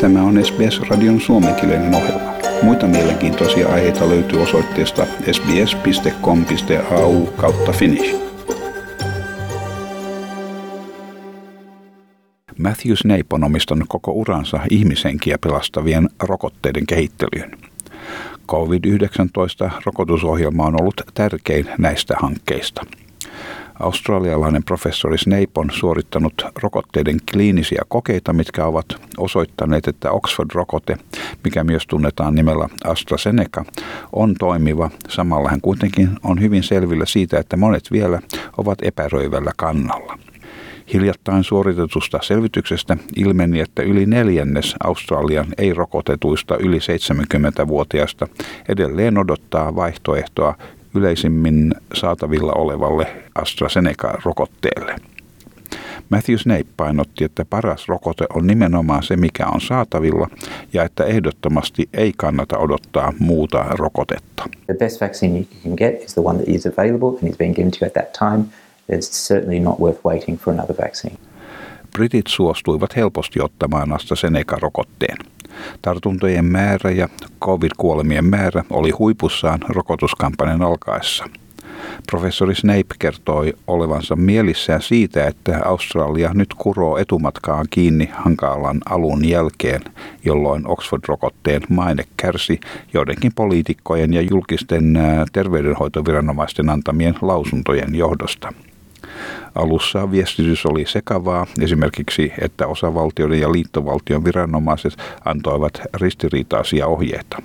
Tämä on SBS-radion suomenkielinen ohjelma. Muita mielenkiintoisia aiheita löytyy osoitteesta sbs.com.au kautta finnish. Matthew Snape on omistanut koko uransa ihmishenkiä pelastavien rokotteiden kehittelyyn. COVID-19-rokotusohjelma on ollut tärkein näistä hankkeista – Australialainen professori Snape on suorittanut rokotteiden kliinisiä kokeita, mitkä ovat osoittaneet, että Oxford-rokote, mikä myös tunnetaan nimellä AstraZeneca, on toimiva. Samalla hän kuitenkin on hyvin selvillä siitä, että monet vielä ovat epäröivällä kannalla. Hiljattain suoritetusta selvityksestä ilmeni, että yli neljännes Australian ei-rokotetuista yli 70-vuotiaista edelleen odottaa vaihtoehtoa yleisimmin saatavilla olevalle AstraZeneca-rokotteelle. Matthew Snape painotti, että paras rokote on nimenomaan se, mikä on saatavilla, ja että ehdottomasti ei kannata odottaa muuta rokotetta. The best vaccine you can get is the one that is available and is being given to you at that time. It's certainly not worth waiting for another vaccine. Britit suostuivat helposti ottamaan AstraZeneca-rokotteen. Tartuntojen määrä ja covid-kuolemien määrä oli huipussaan rokotuskampanjan alkaessa. Professori Snape kertoi olevansa mielissään siitä, että Australia nyt kuroo etumatkaan kiinni hankalan alun jälkeen, jolloin Oxford-rokotteen maine kärsi joidenkin poliitikkojen ja julkisten terveydenhoitoviranomaisten antamien lausuntojen johdosta. Alussa viestitys oli sekavaa, esimerkiksi että osavaltioiden ja liittovaltion viranomaiset antoivat ristiriitaisia ohjeita.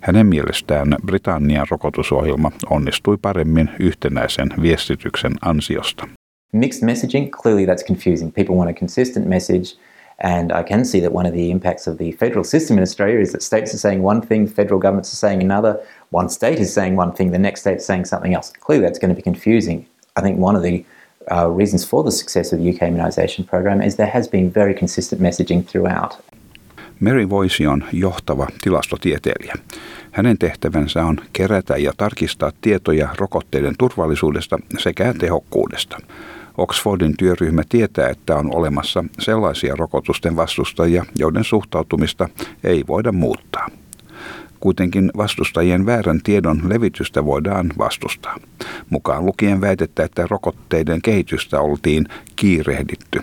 Hänen mielestään Britannian rokotusohjelma onnistui paremmin yhtenäisen viestityksen ansiosta. Mixed messaging, clearly that's confusing. People want a consistent message. And I can see that one of the impacts of the federal system in Australia is that states are saying one thing, federal governments are saying another, one state is saying one thing, the next state is saying something else. Clearly that's going to be confusing. I think one of the uh, reasons for the success of the UK immunisation program is there has been very consistent messaging throughout. Mary Voisi on johtava tilastotieteilijä. Hänen tehtävänsä on kerätä ja tarkistaa tietoja rokotteiden turvallisuudesta sekä tehokkuudesta. Oxfordin työryhmä tietää, että on olemassa sellaisia rokotusten vastustajia, joiden suhtautumista ei voida muuttaa. Kuitenkin vastustajien väärän tiedon levitystä voidaan vastustaa. Mukaan lukien väitettä, että rokotteiden kehitystä oltiin kiirehditty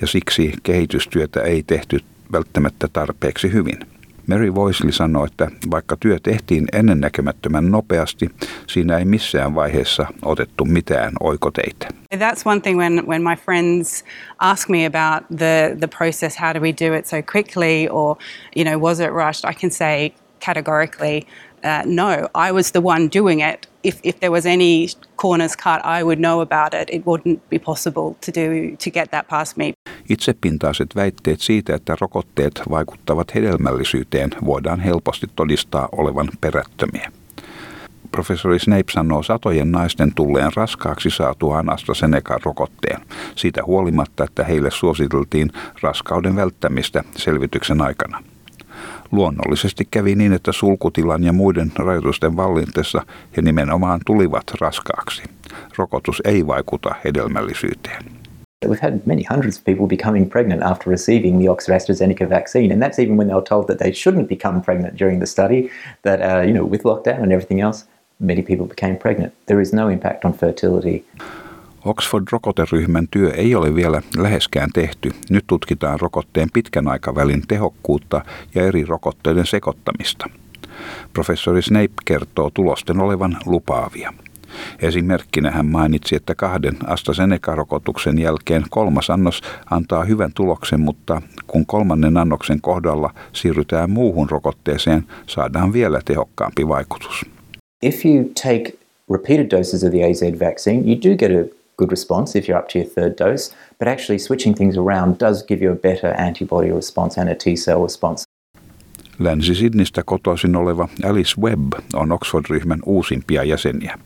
ja siksi kehitystyötä ei tehty välttämättä tarpeeksi hyvin. Mary Voisley sanoi, että vaikka työ tehtiin ennennäkemättömän nopeasti, siinä ei missään vaiheessa otettu mitään oikoteitä. That's one thing when, when my friends ask me about the, the process, how do we do it so quickly, or, you know, was it rushed, I can say categorically, uh, no, I was the one doing it. If, if there was any corners cut, I would know about it. It wouldn't be possible to do to get that past me. Itsepintaiset väitteet siitä, että rokotteet vaikuttavat hedelmällisyyteen, voidaan helposti todistaa olevan perättömiä. Professori Snape sanoo satojen naisten tulleen raskaaksi saatuaan AstraZeneca-rokotteen, siitä huolimatta, että heille suositeltiin raskauden välttämistä selvityksen aikana. Luonnollisesti kävi niin, että sulkutilan ja muiden rajoitusten vallintessa he nimenomaan tulivat raskaaksi. Rokotus ei vaikuta hedelmällisyyteen. We've had many hundreds of people becoming pregnant after receiving the Oxford AstraZeneca vaccine, and that's even when they were told that they shouldn't become pregnant during the study. That uh, you know, with lockdown and everything else, many people became pregnant. There is no impact on fertility. Oxford-rokoteryhmän työ ei ole vielä läheskään tehty. Nyt tutkitaan rokotteen pitkän aikavälin tehokkuutta ja eri rokotteiden sekoittamista. Professori Snape kertoo tulosten olevan lupaavia. Esimerkkinä hän mainitsi, että kahden AstraZeneca-rokotuksen jälkeen kolmas annos antaa hyvän tuloksen, mutta kun kolmannen annoksen kohdalla siirrytään muuhun rokotteeseen, saadaan vielä tehokkaampi vaikutus. If you take repeated doses of the AZ vaccine, you do get a good response if you're up to your third dose, but actually switching things around does give you a better antibody response and a T cell response. Länsi-Sidnistä kotoisin oleva Alice Webb on Oxford-ryhmän uusimpia jäseniä.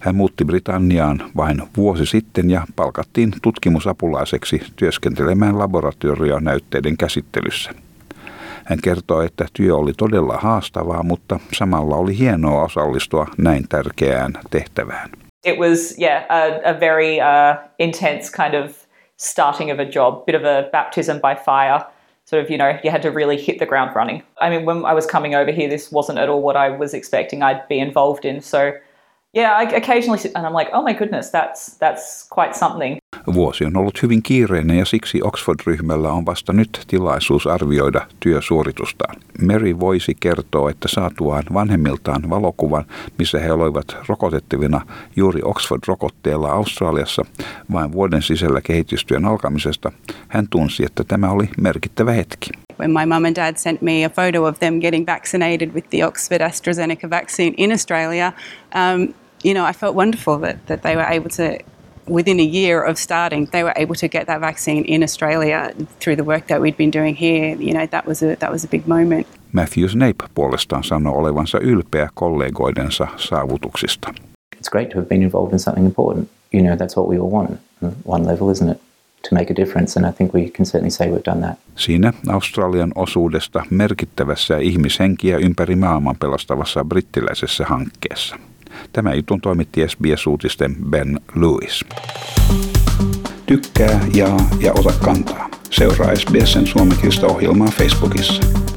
Hän muutti Britanniaan vain vuosi sitten ja palkattiin tutkimusapulaiseksi työskentelemään laboratorionäytteiden käsittelyssä. Hän kertoi, että työ oli todella haastavaa, mutta samalla oli hienoa osallistua näin tärkeään tehtävään. It was yeah a, a very uh, intense kind of starting of a job, bit of a baptism by fire. sort of, you know, you had to really hit the ground running. I mean, when I was coming over here, this wasn't at all what I was expecting I'd be involved in. So, yeah, I occasionally sit and I'm like, oh my goodness, that's that's quite something. Vuosi on ollut hyvin kiireinen ja siksi Oxford-ryhmällä on vasta nyt tilaisuus arvioida työsuoritustaan. Mary voisi kertoa, että saatuaan vanhemmiltaan valokuvan, missä he olivat rokotettavina juuri Oxford-rokotteella Australiassa vain vuoden sisällä kehitystyön alkamisesta, hän tunsi, että tämä oli merkittävä hetki. When my mum and dad sent me a photo of them getting vaccinated with the Oxford AstraZeneca vaccine in Australia, um, you know, I felt wonderful that, that they were able to within a year of starting, they were able to get that vaccine in Australia through the work that we'd been doing here. You know, that was a, that was a big moment. Matthew Snape puolestaan sanoi olevansa ylpeä kollegoidensa saavutuksista. It's great to have been involved in something important. You know, that's what we all want one level, isn't it? To make a difference, and I think we can certainly say we've done that. Siinä Australian osuudesta merkittävässä ihmishenkiä ympäri maailman pelastavassa brittiläisessä hankkeessa. Tämä jutun toimitti SBS-uutisten Ben Lewis. Tykkää, jaa ja ota kantaa. Seuraa SBSn suomenkielistä ohjelmaa Facebookissa.